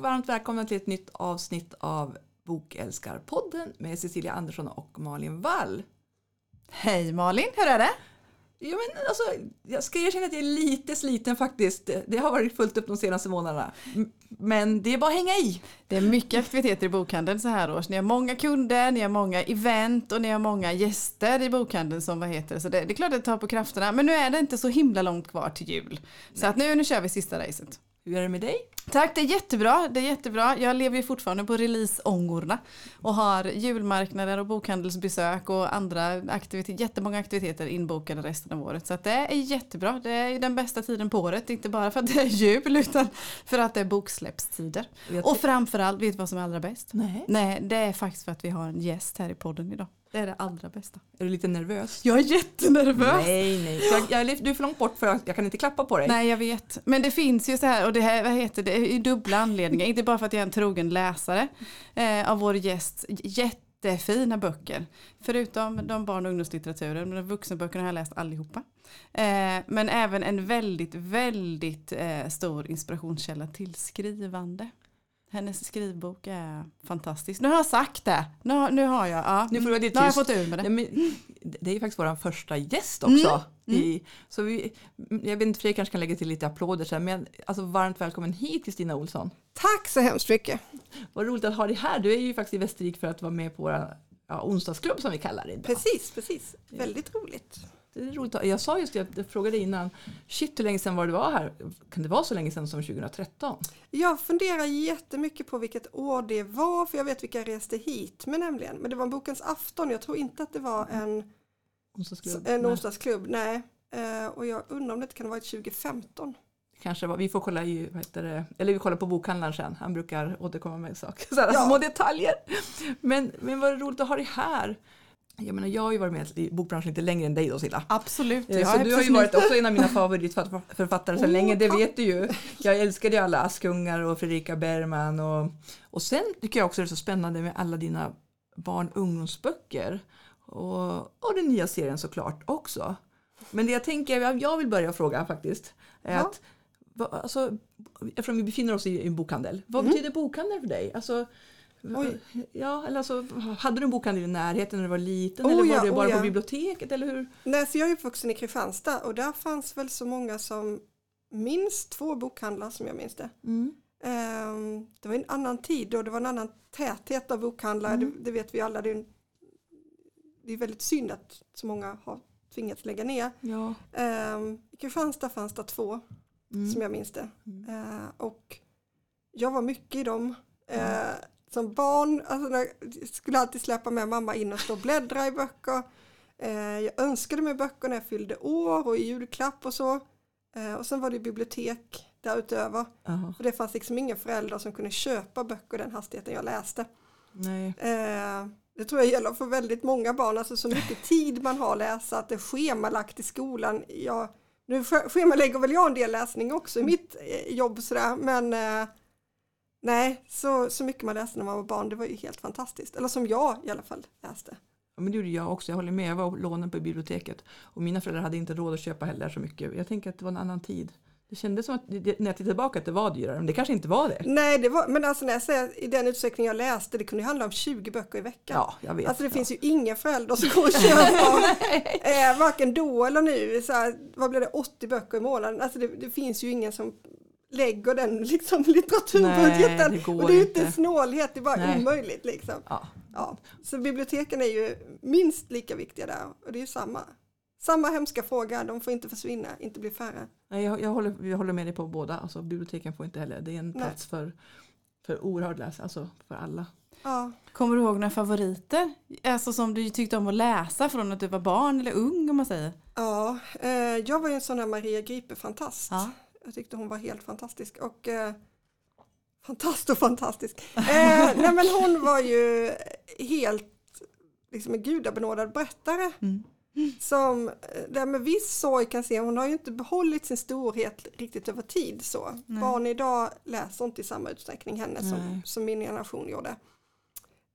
och varmt välkomna till ett nytt avsnitt av Bokälskarpodden med Cecilia Andersson och Malin Wall. Hej Malin, hur är det? Ja, men alltså, jag ska erkänna att jag är lite sliten faktiskt. Det har varit fullt upp de senaste månaderna. Men det är bara att hänga i. Det är mycket aktiviteter i bokhandeln så här års. Ni har många kunder, ni har många event och ni har många gäster i bokhandeln som vad heter. Så det, det är klart att det tar på krafterna. Men nu är det inte så himla långt kvar till jul. Så att nu, nu kör vi sista racet. Hur är det med dig? Tack, det är jättebra. Det är jättebra. Jag lever ju fortfarande på releaseångorna och har julmarknader och bokhandelsbesök och andra aktiviteter, jättemånga aktiviteter inbokade resten av året. Så det är jättebra. Det är den bästa tiden på året, inte bara för att det är jul utan för att det är boksläppstider. Och framförallt, vet du vad som är allra bäst? Nej. Nej, det är faktiskt för att vi har en gäst här i podden idag. Det är det allra bästa. Är du lite nervös? Jag är jättenervös. Nej, nej. Jag, jag, du är för långt bort för att jag kan inte klappa på dig. Nej, jag vet. Men det finns ju så här, och det här vad heter det, är dubbla anledningar. inte bara för att jag är en trogen läsare eh, av vår gäst. Jättefina böcker. Förutom de barn och ungdomslitteraturen, men vuxenböckerna har jag läst allihopa. Eh, men även en väldigt, väldigt eh, stor inspirationskälla till skrivande. Hennes skrivbok är fantastisk. Nu har jag sagt det. Nu, nu har jag, ja. Nu, får du nu har jag fått ur med det. Ja, men, det är faktiskt vår första gäst också. Mm. I, så vi, jag vet inte, Fredrik kanske kan lägga till lite applåder sen, men alltså, varmt välkommen hit Kristina Olsson. Tack så hemskt mycket. Vad roligt att ha dig här. Du är ju faktiskt i Västervik för att vara med på våra ja, onsdagsklubb som vi kallar det idag. Precis, precis. Väldigt roligt. Det är roligt. Jag sa just det, jag frågade innan, shit hur länge sedan var du var här? Kan det vara så länge sedan som 2013? Jag funderar jättemycket på vilket år det var, för jag vet vilka jag reste hit med nämligen. Men det var en bokens afton, jag tror inte att det var en onsdagsklubb. En onsdagsklubb, nej. nej. Och jag undrar om det kan ha varit 2015. Kanske var, vi får kolla i, det, eller vi kollar på bokhandlaren sen, han brukar återkomma med saker, sådana ja. små detaljer. Men, men vad roligt att ha dig här. Jag menar jag har ju varit med i bokbranschen lite längre än dig då Silla. Absolut. Eh, så du har ju varit också en av mina favoritförfattare sedan oh, länge, det vet du ju. Jag älskade ju alla Askungar och Fredrika Bergman och, och sen tycker jag också det är så spännande med alla dina barn och ungdomsböcker. Och, och den nya serien såklart också. Men det jag tänker, jag vill börja fråga faktiskt. Är ja. att, alltså, eftersom vi befinner oss i en bokhandel, vad mm. betyder bokhandel för dig? Alltså, Oj. Ja, eller alltså, hade du en bokhandel i närheten när du var liten oh, eller var ja, du bara oh, ja. på biblioteket? Eller hur? Nej, så jag är uppvuxen i Kristianstad och där fanns väl så många som minst två bokhandlar som jag minns det. Mm. Um, det var en annan tid och det var en annan täthet av bokhandlar, mm. det, det, vet vi alla. Det är, en, det är väldigt synd att så många har tvingats lägga ner. Ja. Um, I Kristianstad fanns det två mm. som jag minns det. Uh, och jag var mycket i dem. Uh, som barn, alltså, jag skulle alltid släppa med mamma in och stå och bläddra i böcker. Eh, jag önskade mig böcker när jag fyllde år och i julklapp och så. Eh, och sen var det bibliotek därutöver. -huh. För det fanns liksom inga föräldrar som kunde köpa böcker den hastigheten jag läste. Eh, det tror jag gäller för väldigt många barn, alltså så mycket tid man har att läsa, att det är schemalagt i skolan. Jag, nu schemalägger väl jag en del läsning också i mitt eh, jobb sådär, men eh, Nej, så, så mycket man läste när man var barn, det var ju helt fantastiskt. Eller som jag i alla fall läste. Ja, men det gjorde jag också, jag håller med. Jag var lånad på biblioteket och mina föräldrar hade inte råd att köpa heller så mycket. Jag tänker att det var en annan tid. Det kändes som att när jag tittar tillbaka att det var dyrare, men det kanske inte var det. Nej, det var, men alltså när jag säger i den utsträckning jag läste, det kunde handla om 20 böcker i veckan. Ja, jag vet. Alltså det ja. finns ju inga föräldrar som går och köper, eh, varken då eller nu, så här, vad blir det, 80 böcker i månaden. Alltså det, det finns ju ingen som lägger den liksom, litteraturbudgeten. Nej, det och det är ju inte snålhet, det är bara Nej. omöjligt. Liksom. Ja. Ja. Så biblioteken är ju minst lika viktiga där och det är ju samma. Samma hemska fråga, de får inte försvinna, inte bli färre. Nej, jag, jag, håller, jag håller med dig på båda, alltså, biblioteken får inte heller, det är en plats för, för oerhörd läs, alltså för alla. Ja. Kommer du ihåg några favoriter? Alltså som du tyckte om att läsa från att du var barn eller ung om man säger? Ja, eh, jag var ju en sån här Maria Gripe-fantast. Ja. Jag tyckte hon var helt fantastisk. Och, eh, fantast och fantastisk. Eh, nej men hon var ju helt liksom en gudabenådad berättare. Mm. Som eh, där med viss sorg kan se, hon har ju inte behållit sin storhet riktigt över tid så. Nej. Barn idag läser inte i samma utsträckning henne som, som min generation gjorde.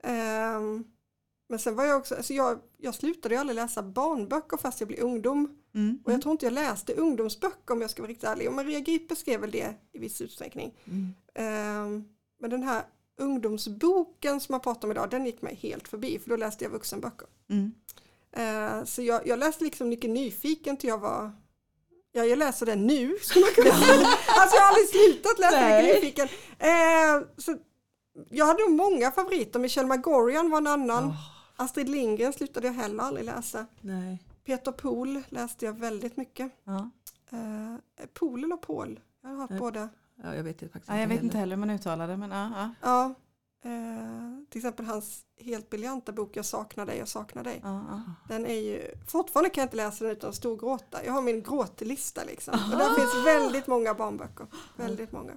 Um, men sen var jag också, alltså jag, jag slutade ju aldrig läsa barnböcker fast jag blev ungdom. Mm. Och jag tror inte jag läste ungdomsböcker om jag ska vara riktigt ärlig. Och Maria Gripe skrev väl det i viss utsträckning. Mm. Um, Men den här ungdomsboken som man pratar om idag, den gick mig helt förbi för då läste jag vuxenböcker. Mm. Eh, så jag, jag läste liksom mycket nyfiken till jag var Ja, jag läser den nu, skulle man kunna säga. Alltså jag har aldrig slutat läsa Nej. mycket nyfiken. Eh, så jag hade nog många favoriter. Michelle Magorian var en annan. Åh, Astrid Lindgren slutade jag heller aldrig läsa. nej. Peter Pohl läste jag väldigt mycket. Ja. Eh, Pohl eller Paul? Jag har hört Nej. båda. Ja, jag vet det faktiskt Ja, jag vet inte heller. heller hur man uttalar det men ja. ja. Ja. Eh, till exempel hans helt briljanta bok Jag saknar dig, jag saknar dig. ja, ja. Den är ju, fortfarande kan jag inte läsa den utan att storgråta. Jag har min gråtlista liksom. Och där finns väldigt många barnböcker. Väldigt många.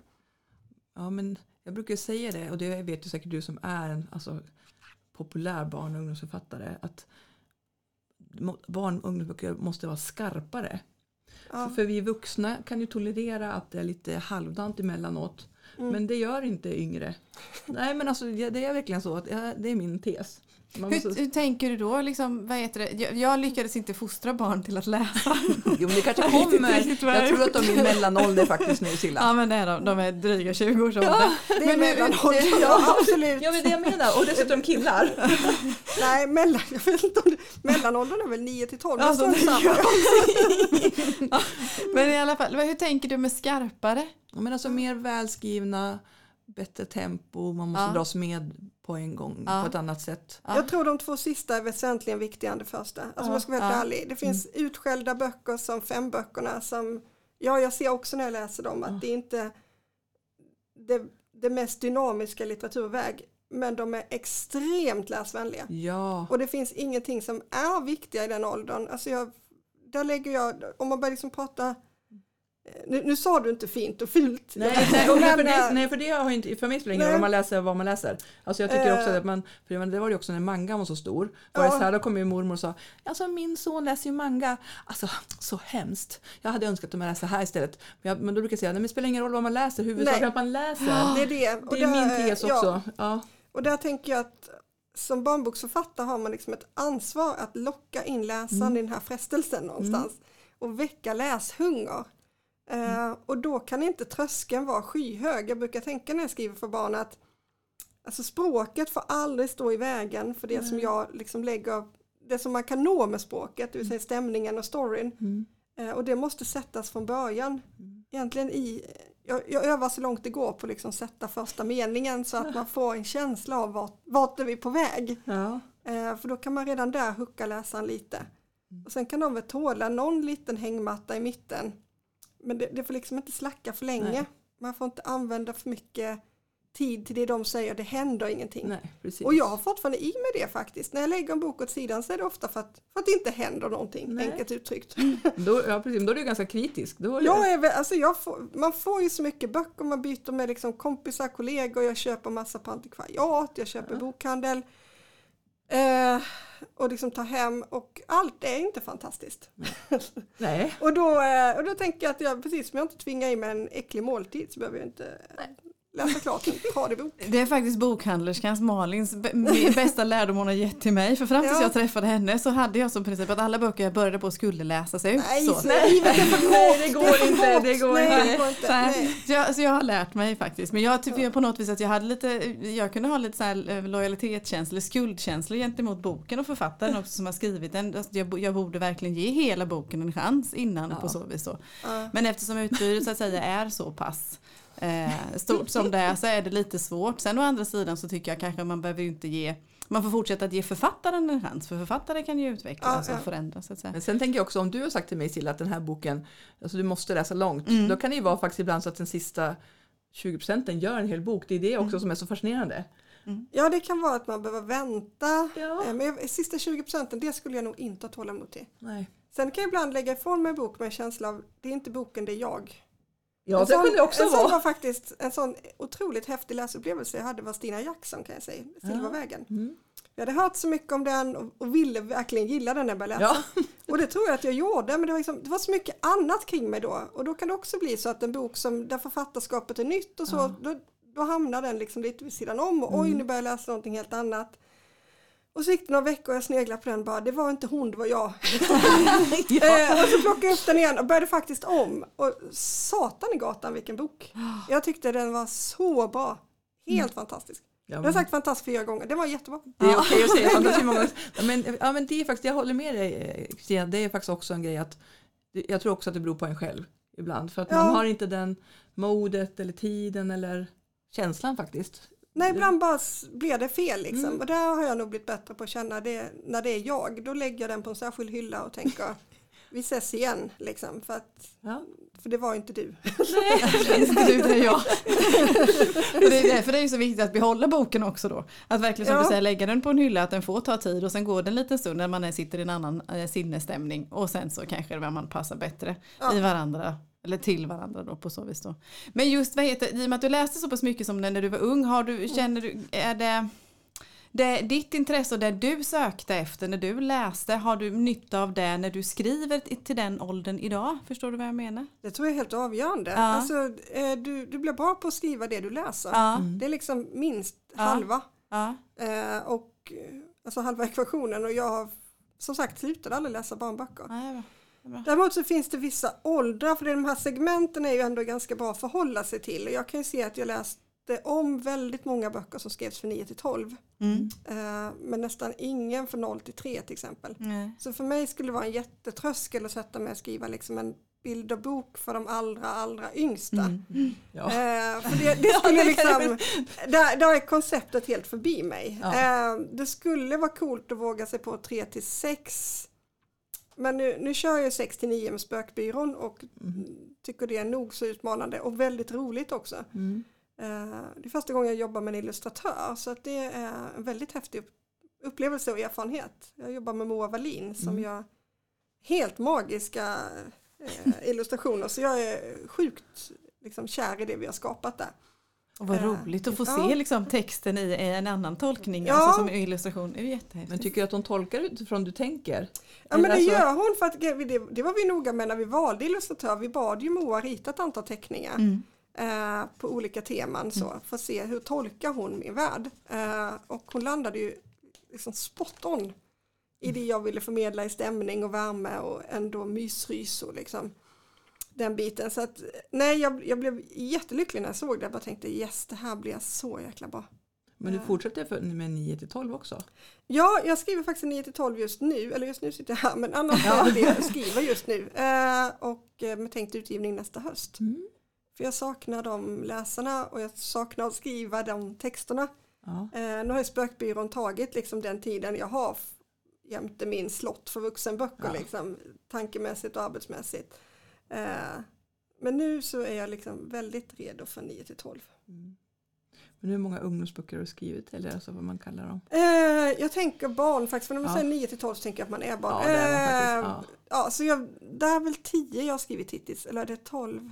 Ja, men jag brukar säga det och det vet ju säkert du som är en alltså, populär barn och ungdomsförfattare att barn och ungdomsböcker måste vara skarpare. Ja. För vi vuxna kan ju tolerera att det är lite halvdant emellanåt. Mm. Men det gör inte yngre. Nej men alltså det är verkligen så att det är min tes. Hur, måste, hur tänker du då? Liksom, vad heter det? Jag, jag lyckades inte fostra barn till att läsa. jo men det kanske kommer. jag tror att de är i mellanålder faktiskt nu Silla. Ja men är de, de är dryga 20 års ålder. Det är det- ja absolut. Ja men det jag menar och dessutom killar. Nej, mellan, jag vet inte om det, mellanåldern är väl 9 till 12. Alltså, det- samma. Men i alla fall, hur tänker du med skarpare? Ja, men alltså mer välskrivna, bättre tempo, man måste Ja. dras med på en gång Ja. på ett annat sätt. Ja. Jag tror de två sista är väsentligen viktigare än det första. Alltså om jag ska vara helt Ja. ärlig. Det finns utskällda böcker som femböckerna som, ja jag ser också när jag läser dem att det är inte det, det mest dynamiska litteraturväg. Men de är extremt läsvänliga. Ja, Och det finns ingenting som är viktiga i den åldern. Alltså jag, där lägger jag, om man börjar liksom prata, nu, nu sa du inte fint och fult. Nej, nej, och för, det, eh, nej, för det har inte, för mig spelar ingen roll om man läser vad man läser. Alltså jag tycker också Eh. att man, för det var ju också när mangan var så stor. Var det Ja. så här, då kom ju mormor och sa, alltså min son läser ju manga. Alltså så hemskt. Jag hade önskat att man läste här istället. Men, jag, men då brukar jag säga, nej men det spelar ingen roll vad man läser, huvudsaken att man läser. Det är det. Och Det är min där, tes ja, också. Ja. Och där tänker jag att som barnboksförfattare har man liksom ett ansvar att locka in läsaren Mm. i den här frestelsen någonstans och väcka läshunger. Eh, och då kan inte tröskeln vara skyhög. Jag brukar tänka när jag skriver för barn att alltså språket får aldrig stå i vägen för det som jag liksom lägger, det som man kan nå med språket, det vill säga stämningen och storyn. Mm. Eh, och det måste sättas från början. Egentligen i, jag, jag övar så långt det går på att liksom sätta första meningen så att man får en känsla av vart, vart är vi på väg. Ja. Eh, för då kan man redan där hucka läsaren lite. Och sen kan de väl tåla någon liten hängmatta i mitten. Men det, det får liksom inte slacka för länge. Nej. Man får inte använda för mycket tid till det de säger, det händer ingenting. Nej. Och jag har fortfarande i mig det faktiskt. När jag lägger en bok åt sidan så är det ofta för att, för att det inte händer någonting, Nej. enkelt uttryckt. Då, ja, precis. Då är du ganska kritisk. Då är Jag är, väl- alltså jag får, man får ju så mycket böcker, man byter med liksom kompisar, kollegor, jag köper massa på antikvariat, jag köper bokhandel. Eh, och liksom tar hem och allt är inte fantastiskt. Nej. Och då, eh, och då tänker jag att jag, precis som jag inte tvingar i mig en äcklig måltid så behöver jag inte läsa klart en tradig bok. Det är faktiskt bokhandlerskans Malins bästa lärdom hon har gett till mig. För fram tills Ja. jag träffade henne så hade jag som princip att alla böcker jag började på skulle läsas ut. Nej, så. nej, det Nej, det går inte. Det går Nej, inte. det går inte. Så, här, Nej. så, jag, så jag har lärt mig faktiskt. Men jag tycker på något vis att jag hade lite, jag kunde ha lite så här eh, lojalitetskänslor, skuldkänslor gentemot boken och författaren också som har skrivit den. Alltså, Jag, jag borde verkligen ge hela boken en chans innan Ja. på så vis. Så. Ja. Men eftersom utbudet så att säga är så pass eh, stort som det är så är det lite svårt. Sen å andra sidan så tycker jag kanske man behöver inte ge man får fortsätta att ge författaren en chans för författare kan ju utvecklas Ja, ja. och förändras. Så att säga. Men sen tänker jag också om du har sagt till mig Silla att den här boken, alltså du måste läsa långt. Mm. Då kan det ju vara faktiskt ibland så att den sista 20 procenten gör en hel bok. Det är det också som är så fascinerande. Ja, det kan vara att man behöver vänta. Ja. Eh, Men sista 20 procenten, det skulle jag nog inte ha tålamod till. Nej. Sen kan jag ibland lägga ifrån mig en bok med en känsla av, det är inte boken, det är jag. Ja, en det sån, kunde också en sån vara. var faktiskt en sån otroligt häftig läsupplevelse jag hade var Stina Jackson kan jag säga, Silvervägen. Mm. Jag hade hört så mycket om den och, och ville verkligen gilla den när jag började läsa. Ja. Och det tror jag att jag gjorde, men det var, liksom, det var så mycket annat kring mig då. Och då kan det också bli så att en bok som, där författarskapet är nytt och så, Ja. då, då hamnar den liksom lite vid sidan om och oj, nu börjar jag läsa någonting helt annat. Och så gick det några veckor och jag sneglade på den bara, det var inte hon, det var jag. eh, och så plockade jag upp den igen och började faktiskt om. Och satan i gatan vilken bok. Jag tyckte den var så bra. Helt fantastisk. Ja, Jag har sagt fantastisk fyra gånger, det var jättebra. det är okej att säga fantasi många. Ja, men, ja, men det är faktiskt, jag håller med dig eh, Kristina, det är faktiskt också en grej att jag tror också att det beror på en själv ibland. För att Ja. man har inte den modet eller tiden eller känslan faktiskt. Nej, ibland bara blir det fel liksom. Mm. Och där har jag nog blivit bättre på att känna det när det är jag. Då lägger jag den på en särskild hylla och tänker vi ses igen liksom. För, att, Ja. för det var inte du. Inte du, det är jag. och det är därför det är så viktigt att behålla boken också då. Att verkligen som Ja. du säger lägga den på en hylla, att den får ta tid och sen går den en liten stund när man sitter i en annan eh, sinnesstämning och sen så kanske man passar bättre Ja. i varandra. Eller till varandra då på så vis då. Men just vad heter, i och med att du läste så pass mycket som när du var ung, har du, känner du, är det, det ditt intresse och det du sökte efter när du läste, har du nytta av det när du skriver till- den åldern idag? Förstår du vad jag menar? Det tror jag är helt avgörande. Ja. Alltså, eh, du, du blir bra på att skriva det du läser. Ja, Det är liksom minst Ja. halva. ja, Eh, och, alltså halva ekvationen och jag har som sagt slutade aldrig läsa barnböcker. Bra. Däremot så finns det vissa åldrar, för de här segmenten är ju ändå ganska bra att förhålla sig till. Och jag kan ju se att jag läste om väldigt många böcker som skrevs för 9 till 12. Mm. Eh, men nästan ingen för 0 till 3 till exempel. Nej. Så för mig skulle det vara en jättetröskel att sätta mig och skriva liksom en bilderbok för de allra, allra yngsta. Mm. Ja. Eh, för det, det skulle det kan liksom, där, där är konceptet helt förbi mig. Ja. Eh, det skulle vara coolt att våga sig på 3 till 6. Men nu, nu kör jag 6 till 9 med Spökbyrån och Mm. tycker det är nog så utmanande och väldigt roligt också. Mm. Eh, det är första gången jag jobbar med en illustratör så att det är en väldigt häftig upp- upplevelse och erfarenhet. Jag jobbar med Moa Wallin som Mm. gör helt magiska eh, illustrationer så jag är sjukt liksom, kär i det vi har skapat där. Och vad roligt att få ja. se liksom, texten i en annan tolkning, Ja. alltså som illustration. Det är jättehäftigt. Men tycker du att de tolkar utifrån du tänker? Ja men det alltså- gör hon för att det, det var vi noga med när vi valde illustratör. Vi bad ju Moa rita ett antal teckningar Mm. eh, på olika teman så, för att se hur tolkar hon min värld. Eh, och hon landade ju liksom spot on i det jag ville förmedla i stämning och värme och ändå mysrysor liksom. Den biten. Så att, nej, jag, jag blev jättelycklig när jag såg det. Jag bara tänkte yes, det här blir så jäkla bra. Men du Ja. fortsätter för, med 9 till 12 också? Ja, jag skriver faktiskt 9 till 12 just nu, eller just nu sitter jag här, men annars är det jag skriver just nu. Eh, och eh, med tänkt utgivning nästa höst. Mm. För jag saknar de läsarna och jag saknar att skriva de texterna. Ja. Eh, nu har ju Spökbyrån tagit liksom den tiden jag har jämte min slott för vuxenböcker Ja. liksom, tankemässigt och arbetsmässigt. Eh, men nu så är jag liksom väldigt redo för 9 till 12. Mm. Men hur många ungdomsböcker har du skrivit? Eller alltså vad man kallar dem? Eh, jag tänker barn faktiskt, för när man Ja. säger 9 till 12 så tänker jag att man är barn. Ja, det är man Eh, faktiskt. Ja, så jag, det är väl 10 jag har skrivit hittills, eller är det 12?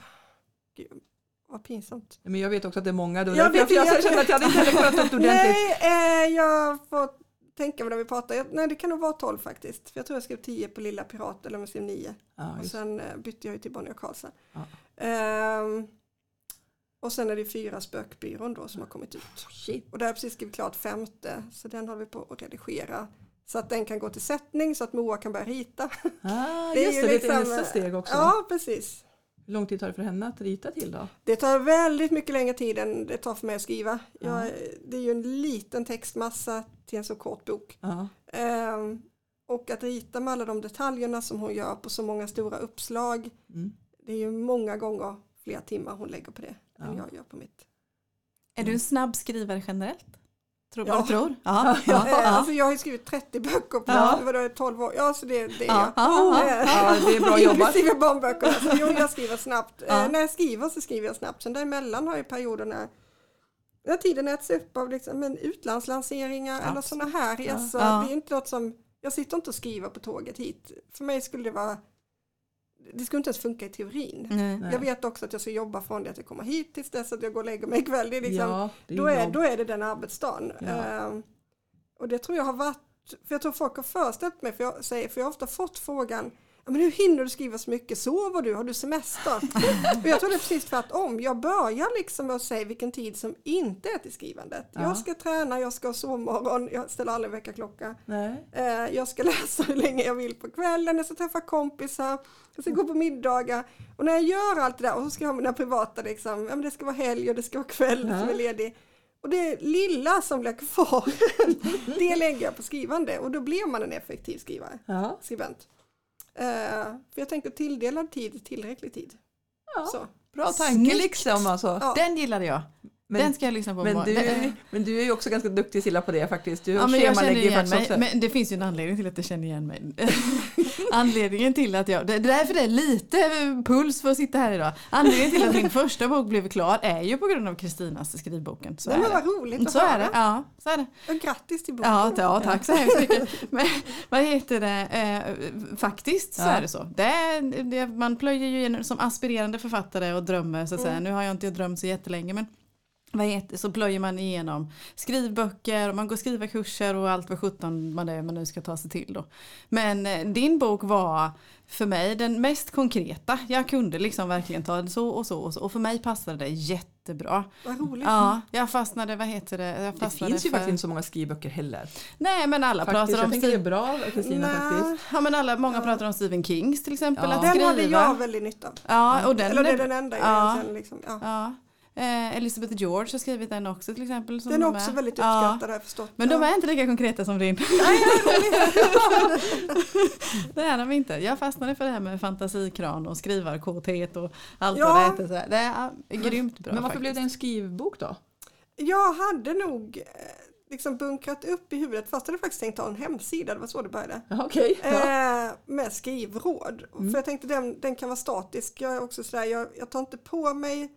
Gud, vad pinsamt. Ja. Men jag vet också att det är många. Då, Jag vet, jag, jag- jag känner att jag hade inte heller kollat upp ordentligt. Nej, eh, jag får tänka mig när vi pratar. Nej, det kan nog vara 12 faktiskt. För jag tror jag skrev 10 på Lilla Pirat, eller jag skrev 9. Ja, och sen eh, bytte jag ju till Bonnier Carlsen. Ja. Ehm, och sen är det fyra Spökbyrån då som har kommit ut. Shit. Och där har jag precis skrivit klart femte, så den håller vi på att redigera. Så att den kan gå till sättning så att Moa kan börja rita. Ah, Det är just ju det, det är liksom, nästa steg också. Ja, precis. Hur lång tid tar det för henne att rita till då? Det tar väldigt mycket längre tid än det tar för mig att skriva. Ja. Jag, det är ju en liten textmassa till en så kort bok. Ja. Ehm, och att rita med alla de detaljerna som hon gör på så många stora uppslag. Mm. Det är ju många gånger fler timmar hon lägger på det än Ja. jag gör på mitt. Är du en snabb skrivare generellt? Tror, Ja. Vad du tror? Ja, ja, Eh, ja. Alltså jag har ju skrivit 30 böcker på Ja. vadå, 12 år. Ja, så det, det är Ja, jag. ja, ja. Eh, Ja, det är bra jobbat. Inklusive barnböckerna. Så jo, jag skriver snabbt. Eh, när jag skriver så skriver jag snabbt. Sen däremellan har jag perioder när, när tiden äts upp av liksom, men utlandslanseringar eller Absolut. sådana här resor. Det är inte något som, jag sitter inte och skriver på tåget hit. För mig skulle det vara, det skulle inte ens funka i teorin. Nej. Nej. Jag vet också att jag ska jobba från det att jag kommer hit tills dess att jag går och lägger mig ikväll. Det är liksom, ja, det är då, är, jobb. då är det den arbetsdagen. Ja. Ehm, och det tror jag har varit, för jag tror folk har föreställt mig, för jag, säger, för jag har ofta fått frågan, "Ja, men hur hinner du skriva så mycket? Sover du? Har du semester? och jag tror det är precis tvärtom. Jag börjar liksom med att säga vilken tid som inte är till skrivandet. Ja. Jag ska träna, jag ska ha sovmorgon, jag ställer aldrig väckarklocka. Eh, jag ska läsa hur länge jag vill på kvällen, jag ska träffa kompisar, jag ska gå på middagar. Och när jag gör allt det där och så ska jag ha mina privata, liksom, ja, det ska vara helg och det ska vara kväll Ja. som är ledig. Och det lilla som blir kvar, det lägger jag på skrivande och då blir man en effektiv skrivare, Ja. skribent. Eh, för jag tänker tilldelad tid, tillräcklig tid. Ja. Så. Bra tanke Snyggt. liksom. Alltså. Ja. Den gillade jag. Men, den ska jag lyssna på. men, du, Det- men du är ju också ganska duktig Silla på det faktiskt. Du Ja, men jag känner igen mig. också. Men det finns ju en anledning till att jag känner igen mig. Anledningen till att jag, det är därför det är lite puls för att sitta här idag. Anledningen till att min första bok blev klar är ju på grund av Kristinas skrivboken. Så Nej, är men det. vad roligt att Så är höra. det. Ja, så är det. Och grattis till boken. Ja, ja tack så hemskt mycket. Men, vad heter det? Eh, faktiskt så Ja. är det så. Det, är- det, man plöjer ju som aspirerande författare och drömmer så att Mm. säga. Nu har jag inte drömt så jättelänge men vad heter, så plöjer man igenom skrivböcker och man går skrivarkurser och allt vad sjutton man är man nu ska ta sig till då. Men eh, din bok var för mig den mest konkreta. Jag kunde liksom verkligen ta det så och så och så och för mig passade det jättebra. Vad roligt. Ja, jag fastnade, vad heter det? Jag det fastnade finns ju för- faktiskt inte så många skrivböcker heller. Nej men alla Faktiskt, pratar jag om tänker det är Steve- bra Kristina faktiskt. Nej, Ja men alla, många pratar om Stephen Kings till exempel. Ja. Att den skriva. hade jag väldigt nytta av. Ja, och den, Eller det är den enda jag ja. egentligen liksom, ja. ja. Eh, Elizabeth George har skrivit den också till exempel. Som Den är de också är. väldigt Ja. uppskattad har jag förstått. Men de Ja. är inte lika konkreta som din. det är de inte. Jag fastnade för det här med fantasikran och skrivarkåthet och allt Ja. vad det heter. Så. Det är grymt bra Men varför faktiskt. blev det en skrivbok då? Jag hade nog eh, liksom bunkrat upp i huvudet, fast jag hade faktiskt tänkt ha en hemsida, det var så det började. Ja, Okej. Ja. Eh, med skrivråd. Mm. För jag tänkte den, den kan vara statisk. Jag är också sådär, jag, jag tar inte på mig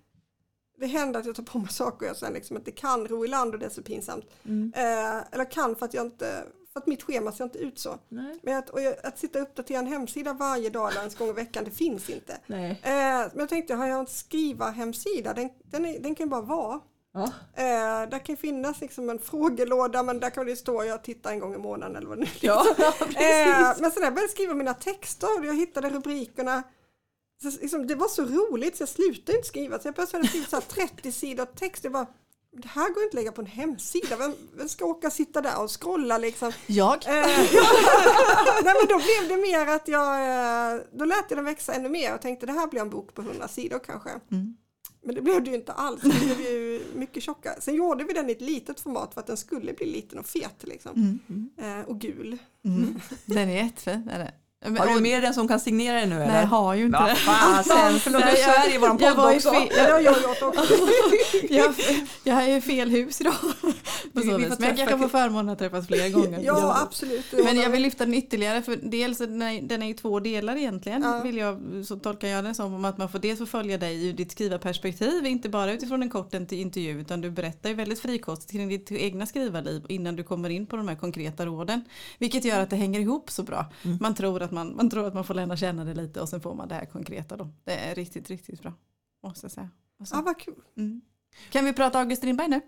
det händer att jag tar på mig saker och jag sen liksom inte kan ro i land och det är så pinsamt. Mm. Eh, eller kan för att jag inte, för att mitt schema ser inte ut så. Nej. Men att, och jag, att sitta och uppdatera en hemsida varje dag eller ens gång i veckan, det finns inte. Eh, men jag tänkte, har jag en skriva-hemsida, den, den, är, den kan ju bara vara. Ja. Eh, där kan finnas liksom en frågelåda men där kan det stå jag tittar en gång i månaden eller vad det nu är. Ja, Eh, men sen när jag började skriva mina texter och jag hittade rubrikerna. Så, liksom, det var så roligt så jag slutade inte skriva. Så jag så här 30 sidor text. Jag bara, det här går inte att lägga på en hemsida. Vem, vem ska åka och sitta där och scrolla liksom? Jag? Eh. Nej men då blev det mer att jag, eh, då lät jag den växa ännu mer och tänkte det här blir en bok på 100 sidor kanske. Mm. Men det blev det ju inte alls, det blev ju mycket tjockare. Sen gjorde vi den i ett litet format för att den skulle bli liten och fet liksom. Mm. Eh, och gul. Mm. Den är jättefin. Är det? Men- Har du med den som kan signera den nu Nej, eller? jag har ju inte Ja, det. fasen, förlåt, jag kör i våran Jag podd var i också. fel- Ja, jag gjort också. jag, jag är i fel hus idag. På Vi- så vi Men jag kanske får förmånen att träffas fler gånger. Ja, absolut. Men jag vill lyfta den ytterligare för dels den är, den är i två delar egentligen. Ja. Vill jag, så tolkar jag den som om att man får dels få följa dig ur ditt skrivarperspektiv. Inte bara utifrån en kort int- intervju utan du berättar ju väldigt frikostigt kring ditt egna skrivarliv innan du kommer in på de här konkreta råden. Vilket gör att det hänger ihop så bra. Mm. Man, tror att man, man tror att man får lära känna det lite och sen får man det här konkreta då. Det är riktigt, riktigt bra. Måste jag säga. Så- Ja, vad kul. Mm. Kan vi prata August Strindberg nu?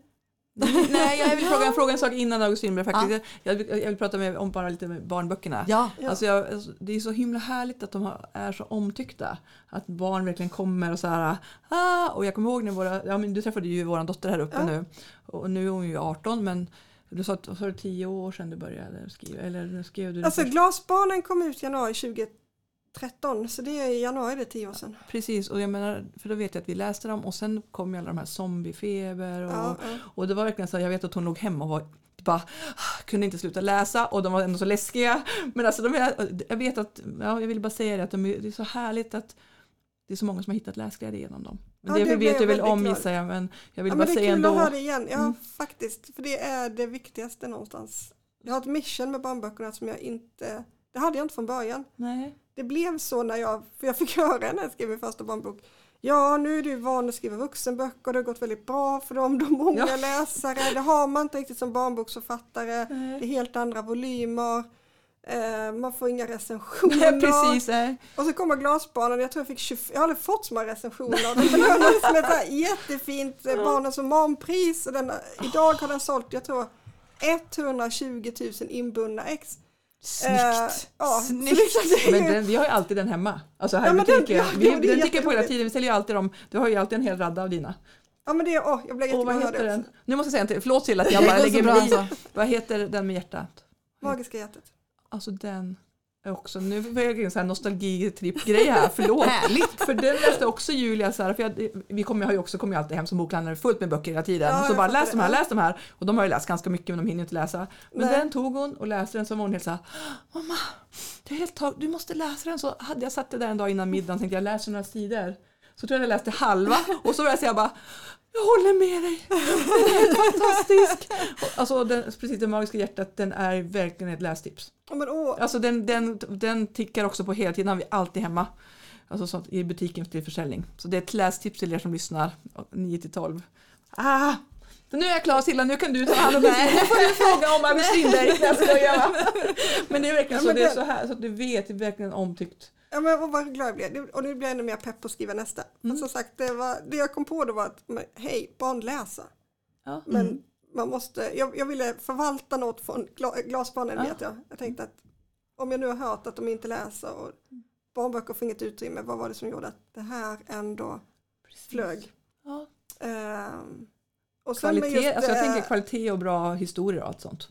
Nej, jag vill fråga, fråga en sak innan August Strindberg faktiskt. Jag, vill, jag vill prata med, om bara lite med barnböckerna. Ja. Ja. Alltså jag, alltså, det är så himla härligt att de har, är så omtyckta. Att barn verkligen kommer och så här. Ah! Och jag kommer ihåg när våra, ja, men du träffade ju vår dotter här uppe Ja. nu. Och nu är hon ju 18 men du sa att var det 10 år sedan du började skriva. Eller skrev du Alltså? Glasbarnen kom ut januari 2013 så det är i januari det är tio år sedan. Precis, och jag menar, för då vet jag att vi läste dem och sen kom ju alla de här zombiefeber och, Ja, ja. och det var verkligen så jag vet att hon låg hemma och var bara, "Ah, kunde inte sluta läsa och de var ändå så läskiga. Men alltså de är, jag vet att, ja, jag vill bara säga det att de det är så härligt att det är så många som har hittat läsglädje genom dem. Men Ja, det, det vet jag väl om gissar jag men jag vill Ja, bara men det är säga kul att höra igen. Ja, Mm. faktiskt. För det är det viktigaste någonstans. Jag har ett mission med barnböckerna som jag inte, det hade jag inte från början. Nej. Det blev så när jag, för jag fick höra när jag skrev min första barnbok. Ja, nu är du van att skriva vuxenböcker, det har gått väldigt bra för dem, de har många Ja. läsare. Det har man inte riktigt som barnboksförfattare. Det är Nej. helt andra volymer. Eh, man får inga recensioner. Nej, precis. nej. Och så kommer Glasbarnen, jag tror jag fick 20, jag har aldrig fått så många recensioner. och Den belönades med ett jättefint eh, Barnens romanpris. Och den, idag har den sålt, jag tror 120 000 inbundna ex. Snyggt. ja, så Snyggt. liksom Men den, vi har ju alltid den hemma. Alltså här Ja, i men den- butiken. ja, vi, ja, den tycker jag på hela tiden. Vi säljer ju alltid dem. Du har ju alltid en hel radda av dina. Ja men det, åh, jag blev Och jätteglad vad att höra heter det den? Nu måste jag säga en till. Förlåt till att jag bara lägger bra mig. Vad heter den med hjärtat? Magiska hjärtat. Alltså den. också, nu får jag en sån här nostalgitripp-grej här, förlåt. Härligt! För den läste också Julia, så här, för jag, vi kommer, jag har ju också kommit alltid hem som bokhandlare fullt med böcker hela tiden. Ja, så bara läs de här, läs de här. Och de har ju läst ganska mycket men de hinner inte läsa. Men Nej. den tog hon och läste den så var hon helt så här, mamma, det är helt tag, du måste läsa den. Så hade jag satt det där en dag innan middagen och tänkte jag läser några sidor. Så tror jag jag läste halva och så läste jag bara jag håller med dig, den är fantastisk. Alltså den, precis det magiska hjärtat, den är verkligen ett lästips. Ja, men, åh, Alltså den, den, den tickar också på hela tiden, har vi alltid hemma. Alltså så att i butiken till försäljning. Så det är ett lästips till er som lyssnar, 9 till 12. Ah! Nu är jag klar Silla, nu kan du ta hand om det. Nu får du fråga om skojar, va? Men det är verkligen så, det är så här så att du vet, det är verkligen omtyckt. Ja, men vad glad jag blev. Och nu blir jag ännu mer pepp på att skriva nästa. Mm. Men som sagt, det, var, det jag kom på då var att men, hej, barn läser. Ja. Men Mm. man måste, jag, jag ville förvalta något från gla, glasbarnen Ja. vet jag. Jag tänkte att om jag nu har hört att de inte läser och barnböcker får inget utrymme, vad var det som gjorde att det här ändå flög? Ja. Ehm, och Kvalitet, just, alltså jag tänker kvalitet och bra historier och allt sånt.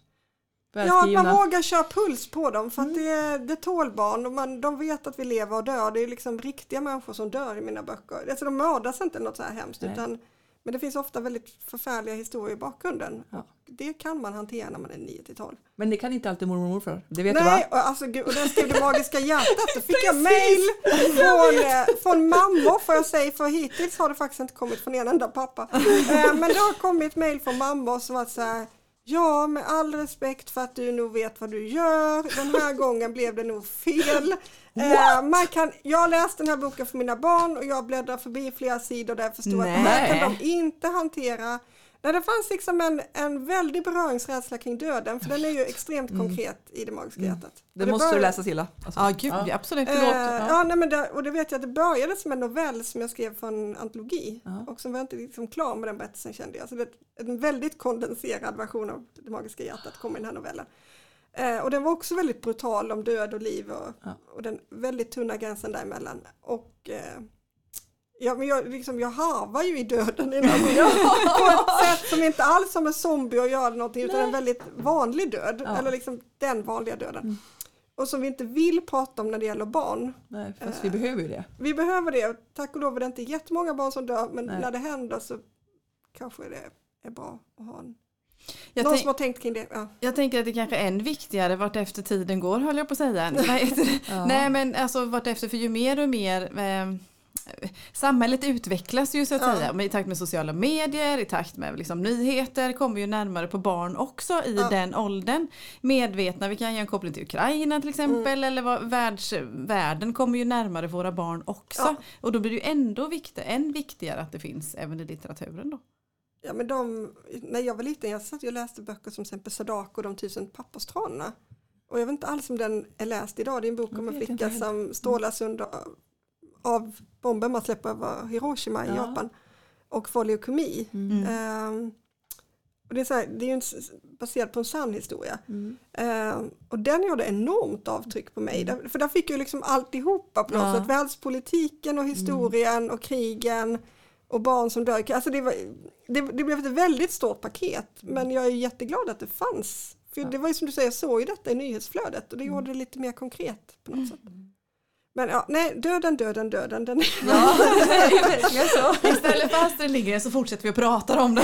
Ja, att man vågar köra puls på dem för att Mm. det, det tål barn och man, de vet att vi lever och dör. Det är liksom riktiga människor som dör i mina böcker. Alltså de mördas inte något så här hemskt Nej. utan men det finns ofta väldigt förfärliga historier i bakgrunden. Ja. Det kan man hantera när man är 9 till 12. Men det kan inte alltid mormor och morfar. Det vet du Nej, va? och, alltså, gud, och den skrev det magiska hjärtat. Då fick jag mail från, eh, från mammor får jag säga, för hittills har det faktiskt inte kommit från en enda pappa. Eh, men det har kommit mail från mammor som var så här, ja med all respekt för att du nog vet vad du gör, den här gången blev det nog fel. Eh, man kan, jag läste den här boken för mina barn och jag bläddrar förbi flera sidor där jag förstår att det här kan Nej. de inte hantera. Nej, det fanns liksom en, en väldig beröringsrädsla kring döden för den är ju extremt konkret i det magiska hjärtat. Mm. Det Och måste du bör- läsa Silla. Alltså. Ja, gud, Ja. absolut. Eh, Förlåt. ja, nej, men det, och det vet jag att det började som en novell som jag skrev för en antologi. Ja. Och som var inte liksom klar med den berättelsen kände jag. Så det en väldigt kondenserad version av Det magiska hjärtat kom i den här novellen. Eh, och den var också väldigt brutal om död och liv och, Ja. och den väldigt tunna gränsen däremellan. Och eh, ja, men jag, liksom, jag harvar ju i döden i på ett sätt som inte alls har med zombie att göra någonting utan en väldigt vanlig död. Ja. Eller liksom den vanliga döden. Mm. Och som vi inte vill prata om när det gäller barn. Nej, fast Eh. vi behöver ju det. Vi behöver det. Tack och lov är det inte jättemånga barn som dör men Nej. när det händer så kanske det är bra att ha en. Jag, Någon som har tänkt kring det. Ja. jag tänker att det kanske är än viktigare vart efter tiden går höll jag på att säga. Ja. Nej men alltså vart efter för ju mer och mer eh, Samhället utvecklas ju så att Ja. säga. Men I takt med sociala medier, i takt med liksom, nyheter kommer ju närmare på barn också i Ja. den åldern. Medvetna, vi kan göra en koppling till Ukraina till exempel. Mm. Eller vad, världs, världen kommer ju närmare våra barn också. Ja. Och då blir det ju ändå viktigt, än viktigare att det finns även i litteraturen då. Ja, men de, när jag var liten jag satt och läste böcker som till exempel Sadako och de tusen papperstranorna. Och jag vet inte alls om den är läst idag. Det är en bok om en flicka som strålas under av bomben man släpper över Hiroshima i Ja. Japan. Och får leukemi. Mm. Ehm, och det, är så här, det är ju baserat på en sann historia. Mm. Ehm, och den gjorde enormt avtryck på mig. Där, för där fick jag liksom alltihopa på något Ja. sätt. Världspolitiken och historien och krigen och barn som dör. Alltså det, var, det, det blev ett väldigt stort paket. Men jag är jätteglad att det fanns. För Ja. det var ju som du säger, jag såg ju detta i nyhetsflödet och det gjorde det lite mer konkret på något sätt. Men ja, nej, döden, döden, döden. Den, Ja, det är ju verkligen så. Istället för Astrid Lindgren så fortsätter vi att prata om det.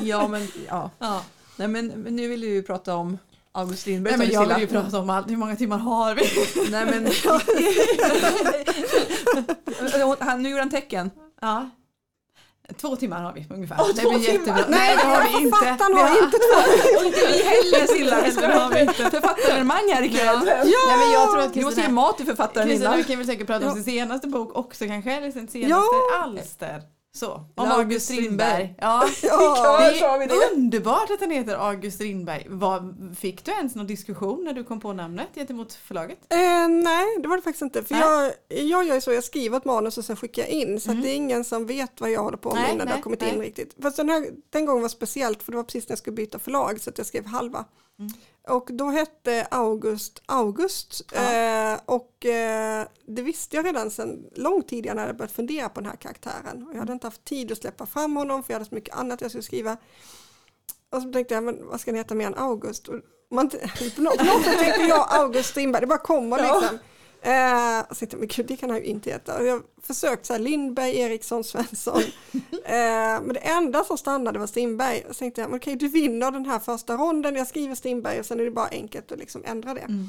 Ja, men, ja. Ja. Nej, men, men nu vill vi ju prata om August Strindberg. Nej, men jag vill ju prata om allt. Hur många timmar har vi? Nej, men... han, nu gjorde han tecken. Ja. Två timmar har vi ungefär. Åh, det två blir timmar? jättebra. Nej, det har vi inte. författaren har inte Och inte vi heller Silla. Vi vi ha ett författarenemang här ikväll. Nej, men jag tror att Vi måste ge Kristina, mat till författaren Kristina innan. vi kan väl säkert prata om Ja. sin senaste bok också kanske, eller sin senaste Ja. alster. Så, om August August Strindberg. Ja. Ja, Det är det. underbart att han heter August Strindberg. Vad, fick du ens någon diskussion när du kom på namnet gentemot förlaget? Eh, nej, det var det faktiskt inte. För Nej. jag, jag gör ju så, jag skriver ett manus och sen skickar jag in. Så att det är ingen som vet vad jag håller på med Nej, innan det har kommit nej. in riktigt. Fast den, här, den gången var speciellt för det var precis när jag skulle byta förlag så att jag skrev halva. Mm. Och då hette August August. Eh, och eh, det visste jag redan sedan långt tidigare när jag börjat fundera på den här karaktären. Och jag hade inte haft tid att släppa fram honom för jag hade så mycket annat jag skulle skriva. Och så tänkte jag, men vad ska den heta mer än August? Och, Man, på något sätt tänker jag August Strindberg, det bara kommer Ja. Eh, så tänkte jag, men gud det kan han ju inte heta. Jag har försökt så här, Lindberg, Eriksson, Svensson. eh, men det enda som stannade var Strindberg. Så tänkte jag, men okej du vinner den här första ronden, jag skriver Strindberg och sen är det bara enkelt att liksom ändra det. Mm.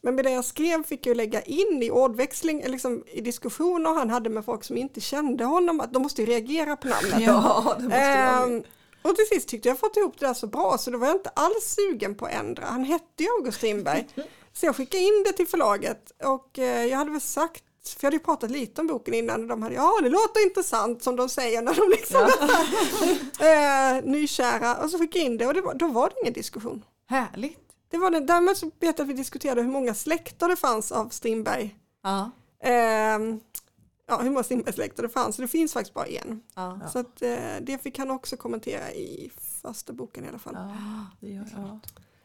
Men med det jag skrev fick jag lägga in i ordväxling, eller liksom i diskussioner han hade med folk som inte kände honom, att de måste ju reagera på namnet. Ja, det måste vara Ehm, och till sist tyckte jag fått ihop det där så bra så då var jag inte alls sugen på att ändra. Han hette ju August Strindberg. Så jag skickade in det till förlaget och eh, jag hade väl sagt, för jag hade ju pratat lite om boken innan och de hade, ja det låter intressant som de säger när de liksom är eh, nykära. Och så skickade jag in det och det var, då var det ingen diskussion. Härligt. Det var det, därmed så vet jag att vi diskuterade hur många släkter det fanns av Strindberg. Ja. Ehm, ja, hur många Strindberg-släkter det fanns, så det finns faktiskt bara en. Ja. Så att, eh, det fick han också kommentera i första boken i alla fall. Ja, det gör, ja.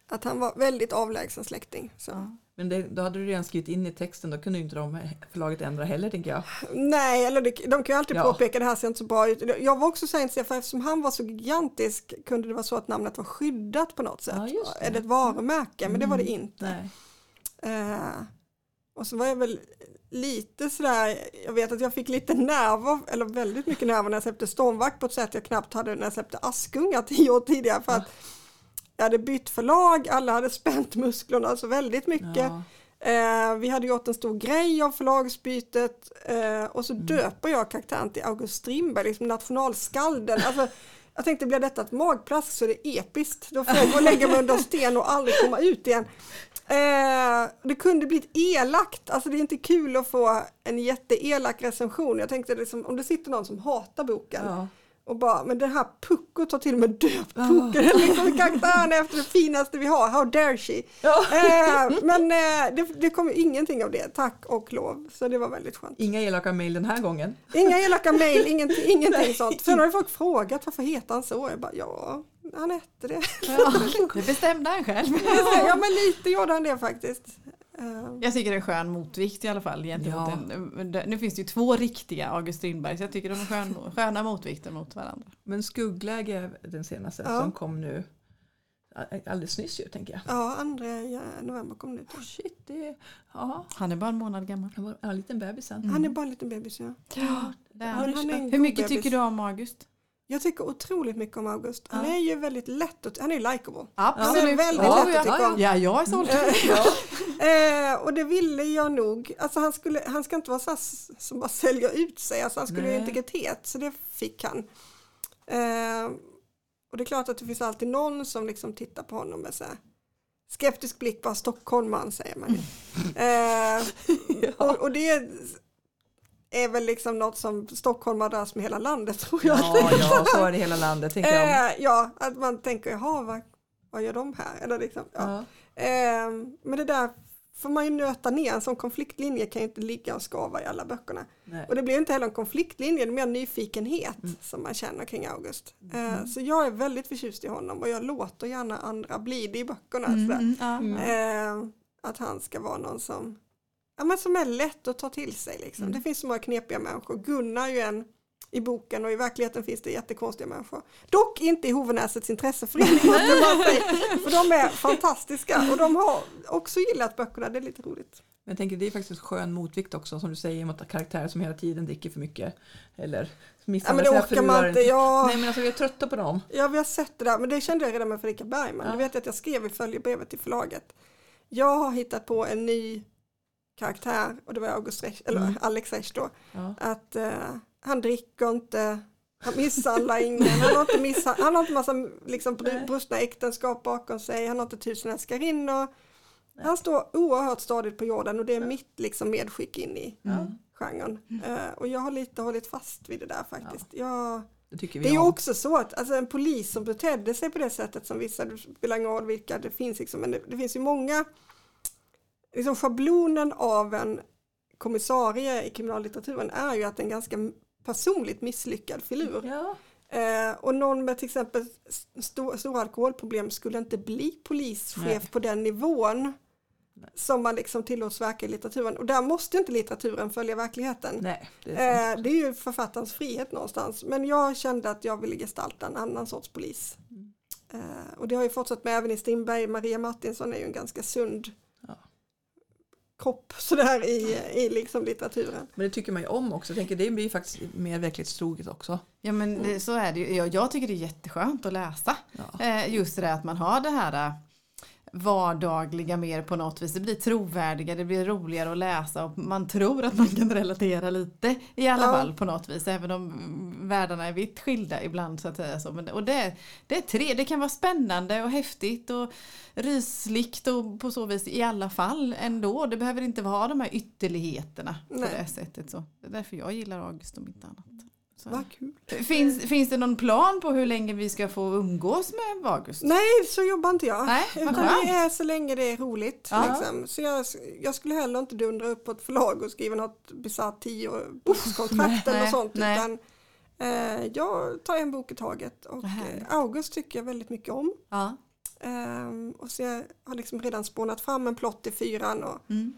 Att han var väldigt avlägsen släkting. Ja. Men det, då hade du redan skrivit in i texten, då kunde ju inte de förlaget ändra heller tänker jag. Nej, eller det, de kan ju alltid Ja. påpeka det här ser inte så bra ut. Jag var också så intresserad för eftersom han var så gigantisk kunde det vara så att namnet var skyddat på något sätt. Ja, det. Eller ett varumärke, men det var det Mm, inte. Eh, och så var jag väl lite sådär, jag vet att jag fick lite nerver, eller väldigt mycket nerver när jag släppte Stormvakt på ett sätt jag knappt hade när jag släppte Askungar tio år tidigare för att hade bytt förlag, alla hade spänt musklerna så väldigt mycket. Ja. Eh, vi hade gjort en stor grej av förlagsbytet eh, och så döper jag karaktären till August Strindberg, liksom nationalskalden. Alltså, jag tänkte blir detta ett magplask så är det episkt. Då får jag gå och lägga mig under en sten och aldrig komma ut igen. Eh, det kunde blivit elakt, alltså det är inte kul att få en jätteelak recension. Jag tänkte liksom, om det sitter någon som hatar boken Ja. Och bara, men den här Pucko tar till och med döpt Pucko, den liksom karaktären efter det finaste vi har, how dare she. Ja. Eh, men eh, det, det kom ju ingenting av det, tack och lov, så det var väldigt skönt. Inga elaka mejl den här gången. Inga elaka mejl, ingenting, ingenting sånt. Sen har ju folk frågat varför heter han så? Jag bara, ja, han hette det. Ja, det bestämde han själv. Ja men lite gjorde han det faktiskt. Jag tycker det är en skön motvikt i alla fall. Ja. en, nu finns det ju två riktiga August Strindberg så jag tycker de är skön, sköna motvikter mot varandra. Men skuggläge är den senaste Ja. som kom nu alldeles nyss ju tänker jag. ja, andra november kom det ut. Oh, shit, det, ja, Han är bara en månad gammal. han var en liten bebis sen. Han är bara en liten bebis ja. Ja, Han, han. han är en Hur mycket bebis. tycker du om August? Jag tycker otroligt mycket om August. Han Ja. är ju väldigt lätt att, han är ju likeable. Absolut. Han är väldigt ja, lätt att tycka ja, om. ja, jag är såld. Eh, och det ville jag nog. Alltså han, skulle, han ska inte vara så som bara säljer ut sig. Alltså han skulle ha Nej. integritet. Så det fick han. Eh, och det är klart att det finns alltid någon som liksom tittar på honom med så här skeptisk blick. Bara stockholmaren säger man ju. Eh, och, och det är väl liksom något som stockholmare dras med hela landet tror jag. Ja, ja, så är det hela landet tänker jag. Eh, ja, att man tänker, jaha, vad, vad gör de här? Eller liksom, ja. Eh, men det där får man ju nöta ner, en sån konfliktlinje kan ju inte ligga och skava i alla böckerna. Nej. Och det blir inte heller en konfliktlinje, det är mer nyfikenhet som man känner kring August. Eh, så jag är väldigt förtjust i honom och jag låter gärna andra bli det i böckerna. sådär. Mm, ja. Mm. Eh, att han ska vara någon som, ja, men som är lätt att ta till sig. Liksom. Mm. Det finns så många knepiga människor. Gunnar är ju en i boken och i verkligheten finns det jättekonstiga människor. Dock inte i Hovenäsets intresseförening måste jag bara säga. För de är fantastiska och de har också gillat böckerna, det är lite roligt. Men jag tänker det är faktiskt en skön motvikt också som du säger mot karaktärer som hela tiden dricker för mycket. Eller Ja, misshandlar men det man fruar. inte. Ja, Nej men alltså vi är trötta på dem. ja, vi har sett det där, men det kände jag redan med Fredrika Bergman. Ja. Du vet att jag skrev i följebrevet till förlaget. Jag har hittat på en ny karaktär och det var August Resch, eller Mm. Alex Resch då. Ja. att eh, han dricker inte, han misshandlar ingen, han har inte, misshan- han har inte massa liksom, brustna äktenskap bakom sig, han har inte tusen älskarinnor. Han står oerhört stadigt på jorden och det är mitt liksom, medskick in i Ja. genren. Eh, och jag har lite hållit fast vid det där faktiskt. Jag, Det det är ju också så att alltså, en polis som betedde sig på det sättet som vissa, det spelar ingen roll vilka det finns, liksom, men det, det finns ju många, liksom schablonen av en kommissarie i kriminallitteraturen är ju att en ganska personligt misslyckad filur. Ja. Eh, och någon med till exempel st- stora alkoholproblem skulle inte bli polischef Nej. på den nivån som man liksom tillåts verka i litteraturen. Och där måste inte litteraturen följa verkligheten. Nej, det är. Eh, det är ju författarens frihet någonstans. Men jag kände att jag ville gestalta en annan sorts polis. Eh, och det har ju fortsatt med även i Strindberg. Maria Martinsson är ju en ganska sund Ja. kropp sådär i, i liksom litteraturen. Men det tycker man ju om också. Jag tänker, det blir faktiskt mer verklighetstroget också. Ja men det, så är det ju. Jag, jag tycker det är jätteskönt att läsa. Ja. Eh, just det där att man har det här eh, vardagliga mer på något vis. Det blir trovärdigare, det blir roligare att läsa och man tror att man kan relatera lite i alla Ja. fall på något vis. Även om världarna är vitt skilda ibland så att säga. Så. Men, och det, det är tre, det kan vara spännande och häftigt och rysligt och på så vis i alla fall ändå. Det behöver inte vara de här ytterligheterna på Nej. det sättet. Så. Det är därför jag gillar August om inte annat. Så. Vad kul. Finns, finns det någon plan på hur länge vi ska få umgås med August? Nej, så jobbar inte jag. Nej, Utan det är så länge det är roligt. Ja. Liksom. Så jag, jag skulle heller inte dundra upp på ett förlag och skriva något bisarrt tiobokskontrakt eller Nej, sånt. nej. Utan, eh, jag tar en bok i taget och eh, August tycker jag väldigt mycket om. Ja. Ehm, och så jag har liksom redan spånat fram en plott i fyran och Mm.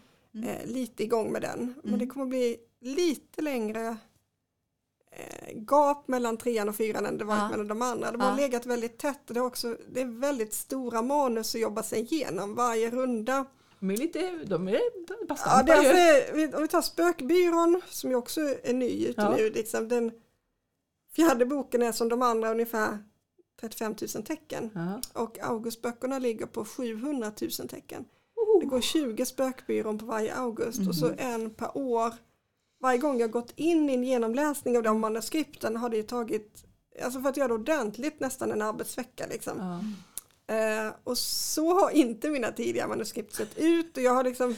eh, lite igång med den. Men det kommer bli lite längre eh, gap mellan trean och fyran än det varit Ja. mellan de andra. De Ja. har legat väldigt tätt och det är, också, det är väldigt stora manus att jobba sig igenom varje runda. De är lite, de är Ja, bastanta ju. alltså, om vi tar Spökbyrån som ju också är ny ute Ja. nu. Liksom, den fjärde boken är som de andra ungefär 35 000 tecken. Ja. Och Augustböckerna ligger på 700 000 tecken. Det går 20 spökbyrån på varje August och så en per år. Varje gång jag gått in i en genomläsning av de manuskripten har det ju tagit, alltså för att göra det ordentligt, nästan en arbetsvecka liksom. Ja. Eh, och så har inte mina tidigare manuskript sett ut och jag har liksom,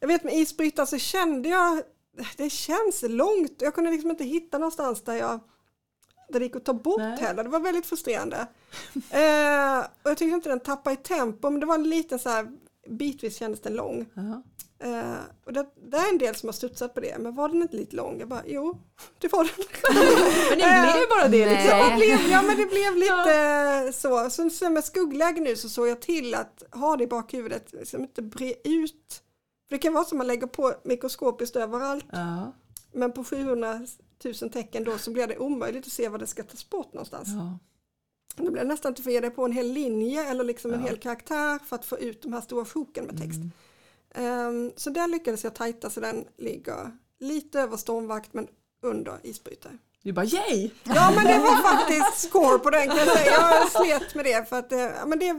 jag vet med isbrytare så kände jag, det känns långt, jag kunde liksom inte hitta någonstans där jag där det gick att ta bort Nej. heller, det var väldigt frustrerande. Eh, och jag tyckte inte den tappade i tempo, men det var en liten så här, bitvis kändes den lång. Ja. Eh, och det, det är en del som har studsat på det, men var den inte lite lång? Jag bara, jo, det var den. Men det blev bara det Nej. liksom. Ja, det blev, ja men det blev lite så. Sen, sen med skuggläge nu så såg jag till att ha det i bakhuvudet, liksom inte bre ut. För det kan vara som man lägger på mikroskopiskt överallt, Ja. men på 700 000 tecken då så blir det omöjligt att se vad det ska tas bort någonstans. Ja. Det blir nästan inte för att ge det på en hel linje eller liksom en Ja. hel karaktär för att få ut de här stora sjoken med text. Mm. Ehm, så där lyckades jag tajta så den ligger lite över stormvakt men under isbrytare. Du bara yay! Ja men det var faktiskt score på den kan jag säga. Jag slet med det för att det, ja, men det,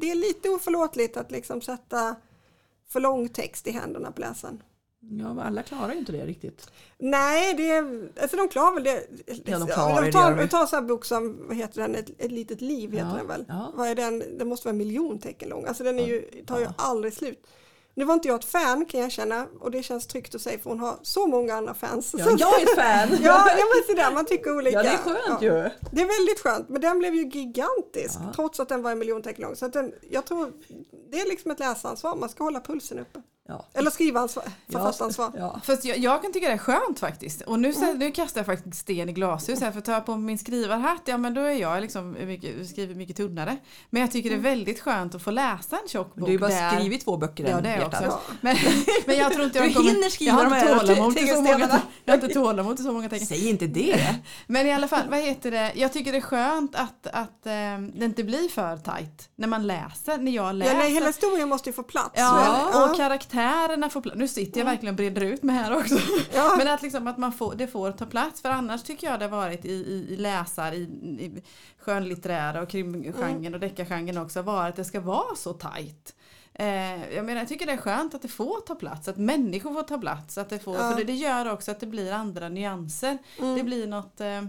det är lite oförlåtligt att liksom sätta för lång text i händerna på läsaren. Ja, alla klarar ju inte det riktigt. Nej, det är, alltså de klarar väl det. Ja, de klarar det, de tar, gör de. de tar en sån här bok som, vad heter den, Ett, ett litet liv heter Ja, den väl. ja. Vad är den? Den måste vara en miljon tecken lång. Alltså den är ju, tar ju aldrig slut. Nu var inte jag ett fan kan jag känna och det känns tryggt att säga för hon har så många andra fans. Ja, jag är ett fan! ja, ja men sådär, man tycker olika. Ja, det är skönt ju. Det är väldigt skönt, men den blev ju gigantisk Ja. trots att den var en miljon tecken lång. Så den, jag tror det är liksom ett läsaransvar, man ska hålla pulsen uppe. Ja. Eller skrivansvar, författaransvar. Ja. Fast jag, jag kan tycka det är skönt faktiskt. Och nu, så, nu kastar jag faktiskt sten i glashus här för att ta på min skrivarhatt, ja men då är jag liksom mycket, skriver mycket tunnare. Men jag tycker det är väldigt skönt att få läsa en tjock bok. Du har ju bara där- skrivit två böcker Ja än, det är jag också. Men, men jag tror inte jag Du kommer... hinner skriva jag har de inte här tålamod till så många, tegelstenarna. jag har inte tålamod till så många tecken. Säg inte det! Men i alla fall, vad heter det? Jag tycker det är skönt att, att eh, det inte blir för tajt när man läser, när jag läser. Ja, nej, hela historien måste ju få plats. Ja, och karaktärerna får plats. Nu sitter jag verkligen och breder ut mig här också. Ja. Men att, liksom, att man får, det får ta plats. För annars tycker jag det har varit i, i, i läsar, i, i skönlitterära och krimgenren och deckargenren också, varit att det ska vara så tajt. Eh, jag menar jag tycker det är skönt att det får ta plats, att människor får ta plats. Att det får, Ja. För det, det gör också att det blir andra nyanser. Det blir något eh,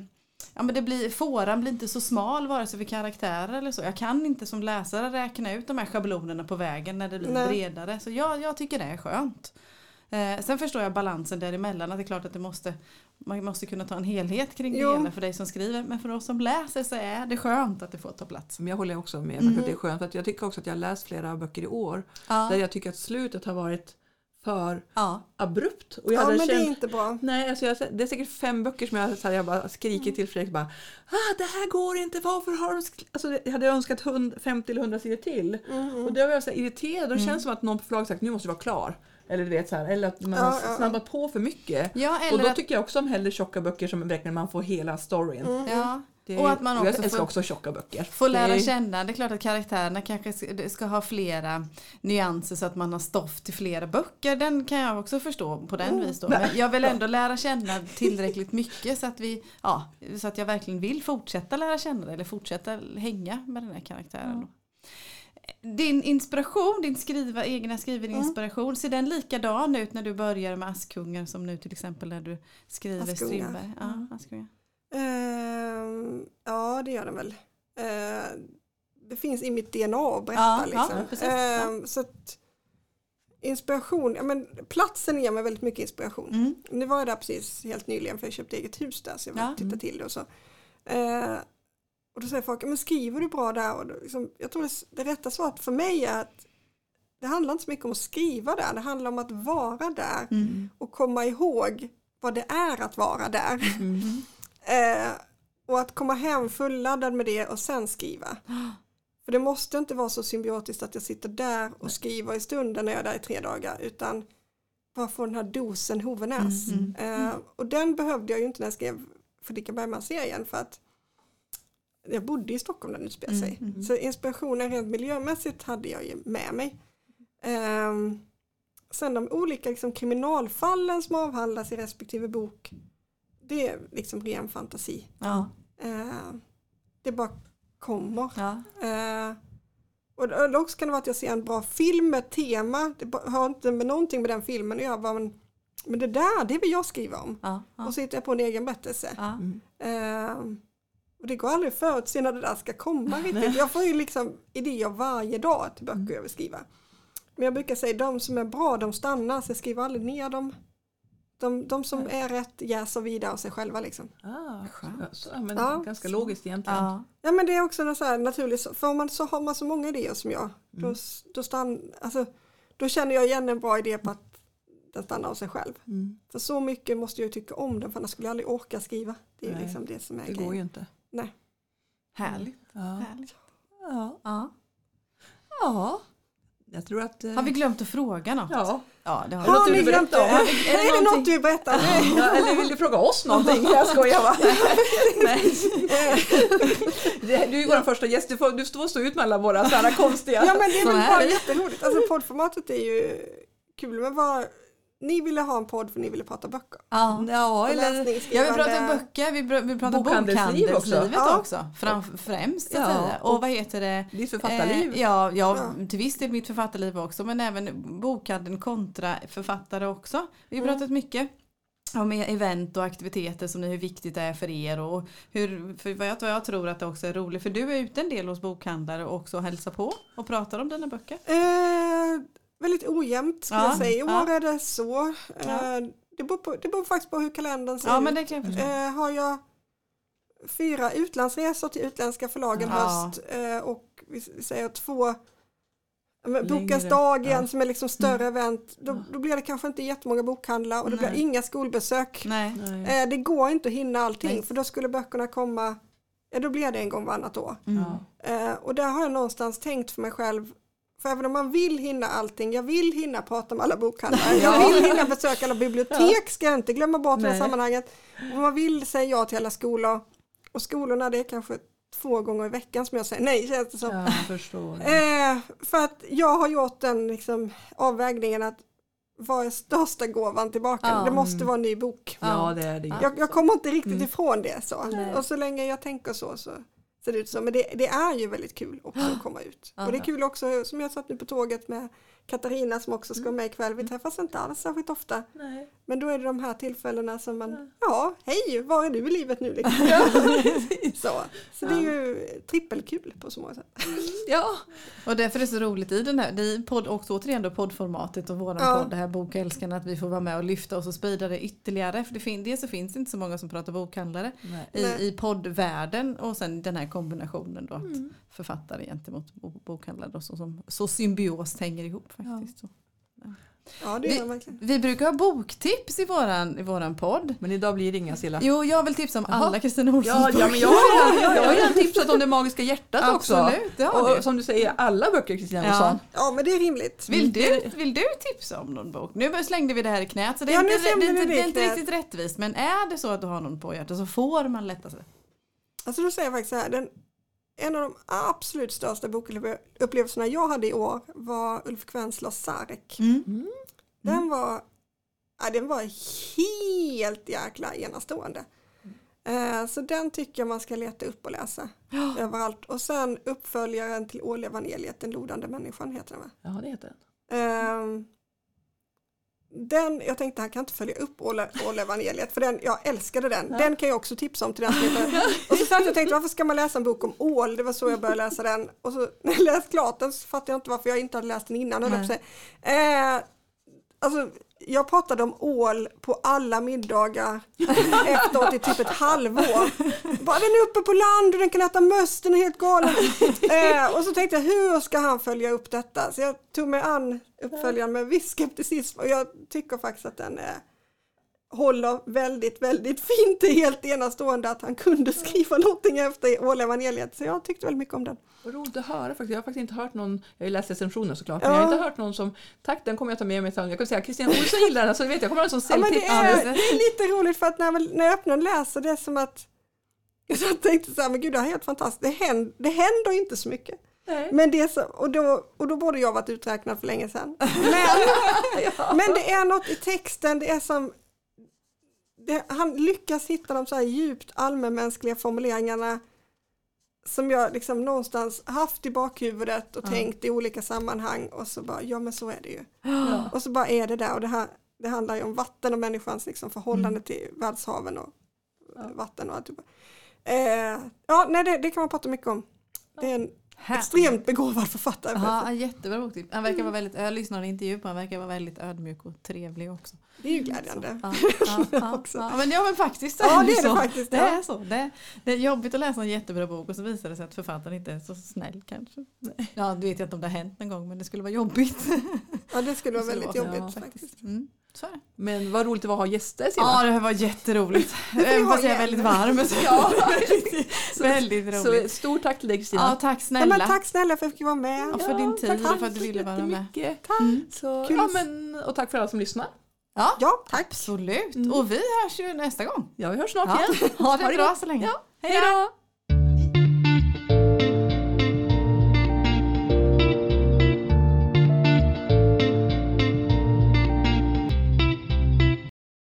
Ja men det blir, fåran blir inte så smal vare sig för karaktärer eller så. Jag kan inte som läsare räkna ut de här schablonerna på vägen när det blir Nej. bredare. Så jag, jag tycker det är skönt. Eh, sen förstår jag balansen däremellan. Att det är klart att det måste, man måste kunna ta en helhet kring det Jo. hela för dig som skriver. Men för oss som läser så är det skönt att det får ta plats. Men jag håller också med. Mm. för att Det är skönt. För att jag tycker också att jag har läst flera böcker i år Ja. där jag tycker att slutet har varit för Ja. abrupt. Och jag ja, hade men det är känt, inte bra. Nej, alltså jag, det är säkert fem böcker som jag, så här, jag bara skrikit till Fredrik bara ah, det här går inte, varför har de sk-" alltså, Jag hade önskat 100, 50 eller 100 sidor till. Mm, Och då var jag så här irriterad. Det känns som att någon på förlaget sagt nu måste du vara klar. Eller, du vet, så här, eller att man Ja, har ja. snabbat på för mycket. Ja, Och då att, tycker jag också om hellre tjocka böcker som man får hela storyn. Mm. ja. Det, Och att man jag också älskar får- också tjocka böcker. Få lära känna, det är klart att karaktärerna kanske ska- ska ha flera nyanser så att man har stoff till flera böcker. Den kan jag också förstå på den vis då. Men jag vill ändå lära känna tillräckligt mycket så att, vi, ja, så att jag verkligen vill fortsätta lära känna det eller fortsätta hänga med den här karaktären. Då. Din inspiration, din skriva, egna skrivarinspiration, ser den likadan ut när du börjar med Askungen som nu till exempel när du skriver Askungar. Strindberg? Ja, Askungar. Ehm, ja, det gör den väl. Eh, det finns i mitt DNA att berätta. Ja, ja, liksom. precis, ja. Ehm, så att, inspiration, ja, men platsen ger mig väldigt mycket inspiration. Mm. Nu var jag där precis helt nyligen för jag köpte eget hus där så jag var Ja. och tittade till det och så. Eh, och då säger folk, men skriver du bra där? Och då, liksom, jag tror det, det rätta svaret för mig är att det handlar inte så mycket om att skriva där, det handlar om att vara där Mm. och komma ihåg vad det är att vara där. Mm. Eh, och att komma hem fulladdad med det och sen skriva. För det måste inte vara så symbiotiskt att jag sitter där och skriver i stunden när jag är där i tre dagar utan bara få den här dosen Hovenäs. Mm, Eh, och den behövde jag ju inte när jag skrev Fredrika Bergman-serien för att jag bodde i Stockholm när den utspelade sig. Mm, mm. Så inspirationen rent miljömässigt hade jag ju med mig. Ehm, sen de olika liksom, kriminalfallen som avhandlas i respektive bok det är liksom ren fantasi. Ja, Eh, det bara kommer. ja. Eh, och eller också kan det vara att jag ser en bra film med ett tema. Det har inte med någonting med den filmen att göra. Men, men det där, det vill jag skriva om. ja, ja. Och så hittar jag på en egen berättelse. ja. Mm. Eh, och det går aldrig att förutse när det där ska komma riktigt. Jag får ju liksom idéer varje dag till böcker jag vill skriva. Men jag brukar säga de som är bra de stannar så jag skriver aldrig ner dem. De, de som är rätt jäser vidare av sig själva liksom. Ah, så, ja, men Ja. Ganska logiskt egentligen. ja. Ja men det är också något så här naturligt, för om man så har man så många idéer som jag, då, då, stann, alltså, då känner jag igen en bra idé på att den stannar av sig själv. Mm. För så mycket måste jag ju tycka om den för annars skulle jag aldrig orka skriva. Det är Nej, liksom det som är Det grejen. går ju inte. Nej. Härligt. Ja. Härligt. Ja. Ja. ja, jag tror att... eh, Har vi glömt att fråga något? Ja. Ja, det har Har vi. ni glömt det? Är det något du vill berätta? Ja, eller vill du fråga oss någonting? Jag skojar va? Nej. Det- Du är ju vår första gäst, du får, du får stå ut med alla våra så här konstiga... Ja men det är väl bara jätteroligt. Alltså poddformatet är ju kul men vad, ni ville ha en podd för ni ville prata böcker. Ja. Ja, Och eller... Ja, vi pratar böcker, vi, vi pratar Bokhandelsliv bokhandelslivet också. också. Ja. Fram, främst så att Ja, säga. Och vad heter det? Ditt författarliv. Eh, ja, ja, Ja. till viss del mitt författarliv också men även bokhandeln kontra författare också. Vi har Mm. pratat mycket om e- event och aktiviteter som ni, hur viktigt det är för er och hur, för vad jag, vad jag tror att det också är roligt för du är ute en del hos bokhandlare och också hälsar på och pratar om dina böcker. Eh, väldigt ojämnt skulle Ja, jag säga. I ja. år är det så. Ja. Eh, det, beror på, det beror faktiskt på hur kalendern ser Ja ut. men det kan jag förstå. Eh, har jag fyra utlandsresor till utländska förlag en Ja. höst eh, och vi säger två Bokens dag igen ja. som är liksom större event. Då, då blir det kanske inte jättemånga bokhandlar och det Nej. blir inga skolbesök. Nej. Nej. Eh, det går inte att hinna allting Nej. för då skulle böckerna komma, ja då blir det en gång varannat år. Mm. Ja. Eh, och där har jag någonstans tänkt för mig själv, för även om man vill hinna allting, jag vill hinna prata med alla bokhandlare, jag vill hinna besöka alla bibliotek, ska jag inte glömma bort i det här Nej. sammanhanget. Och man vill säga ja till alla skolor, och skolorna det är kanske två gånger i veckan som jag säger nej känns det som. Eh, för att jag har gjort den liksom, avvägningen att vad är största gåvan tillbaka? Ja. Det måste vara en ny bok. Ja, det är det. Jag, jag kommer inte riktigt Mm. ifrån det så. Nej. Och så länge jag tänker så så ser det ut så. Men det, det är ju väldigt kul också att komma ut. Och det är kul också som jag satt nu på tåget med Katarina som också ska vara med ikväll. Vi träffas inte alls särskilt ofta. Nej. Men då är det de här tillfällena som man, ja, hej, var är du i livet nu? Liksom. så så det är ju trippelkul på så många sätt. Ja, Och därför är det så roligt i den här, i podd, och återigen då poddformatet och våran Ja. podd, det här Bokälskarna, att vi får vara med och lyfta oss och sprida det ytterligare. För det fin, dels så finns det inte så många som pratar bokhandlare Nej. i, Nej. i poddvärlden och sen den här kombinationen då att författare gentemot bo- bokhandlare då, så, som, så symbios hänger ihop faktiskt. Så. Ja, det Vi-. Vi brukar ha boktips i våran, i våran podd. men idag blir det inga Silla. Jo, jag vill tipsa om Jaha. alla Kristina Olssons Ja, ja, men jag redan, jag har redan tipsat om det magiska hjärtat också. Absolut, det har Och du. som du säger, alla böcker Kristina Ja. Olsson. Ja, men det är rimligt. Vill du, vill du tipsa om någon bok? Nu slängde vi det här i knät så det är, Ja, nu inte, det, det det är inte riktigt rättvist. Men är det så att du har någon på hjärtat så får man lätta sig. Alltså då säger jag faktiskt så här, den, en av de absolut största bokupplevelserna jag hade i år var Ulf Kvenslers Sarek. Mm. Den var, ja, den var helt jäkla enastående. Eh, så den tycker jag man ska leta upp och läsa överallt. Och sen uppföljaren till Ålevangeliet, Den lodande människan heter den va? Ja, det heter den. Ehm, den, jag tänkte han kan inte följa upp Åle- Ålevangeliet för den, jag älskade den. Den kan jag också tipsa om till den. Och så satt jag och tänkte varför ska man läsa en bok om ål? Det var så jag började läsa den. Och så när jag läst klart den så fattade jag inte varför jag inte hade läst den innan. Eh, alltså, jag pratade om ål på alla middagar efteråt i typ ett halvår. Bara den är uppe på land och den kan äta möss, den är helt galen. Eh, och så tänkte jag hur ska han följa upp detta? Så jag tog mig an uppföljaren med viss skepticism och jag tycker faktiskt att den eh, håller väldigt, väldigt fint. Det är helt enastående att han kunde skriva någonting efter Ålevangeliet. Så jag tyckte väldigt mycket om den. Vad roligt att höra faktiskt. Jag har faktiskt inte hört någon, jag har läst recensioner såklart, Ja. men jag har inte hört någon som, tack den kommer jag ta med mig. Jag kan säga Kristina Olsson gillar den, så vet jag, kommer ha den som Ja, men det, är, det är lite roligt för att när, jag- när jag öppnar och läser det är som att jag tänkte så här, men gud det här är helt fantastiskt. Det händer, det händer inte så mycket. Nej. Men det så, och, då, och då borde jag varit uträknad för länge sedan. Men, men det är något i texten, det är som det, han lyckas hitta de så här djupt allmänmänskliga formuleringarna som jag liksom någonstans haft i bakhuvudet och tänkt i olika sammanhang och så bara, ja men så är det ju. Ja. Och så bara är det där och det, här, det handlar ju om vatten och människans liksom förhållande till världshaven och eh, vatten och allt. Eh, ja, nej, det, det kan man prata mycket om. Det är en Här. extremt begåvad författare. Ja, jättebra boktips. Han verkar vara väldigt, jag lyssnade en intervju på han verkar vara väldigt ödmjuk och trevlig också. Det är ju glädjande. Ja, ja, ja, ja, men, ja men faktiskt så Ja, det är det så. faktiskt, Det ja. är så. Det, det är jobbigt att läsa en jättebra bok och så visar det sig att författaren inte är så snäll kanske. Ja, du vet jag inte om det har hänt någon gång men det skulle vara jobbigt. Ja, det skulle vara väldigt så, jobbigt faktiskt. Mm, så. Men vad roligt det var att ha gäster Ja, Silla. det var jätteroligt. Även fast jag är väldigt varm. Så Ja. väldigt Så roligt. stort tack till dig Ja, Kristina. tack Ja, snälla. men tack snälla för att jag fick vara med. och för din tid tack och för att du så ville vara med. jättemycket. Mm. Så, Kul. ja, men, och tack för alla som lyssnar. Ja, Ja, tack. absolut. Mm. Och vi hörs ju nästa gång. Ja, vi hörs snart Ja. igen. Ha det Ha det bra så länge. Ja, Hej då!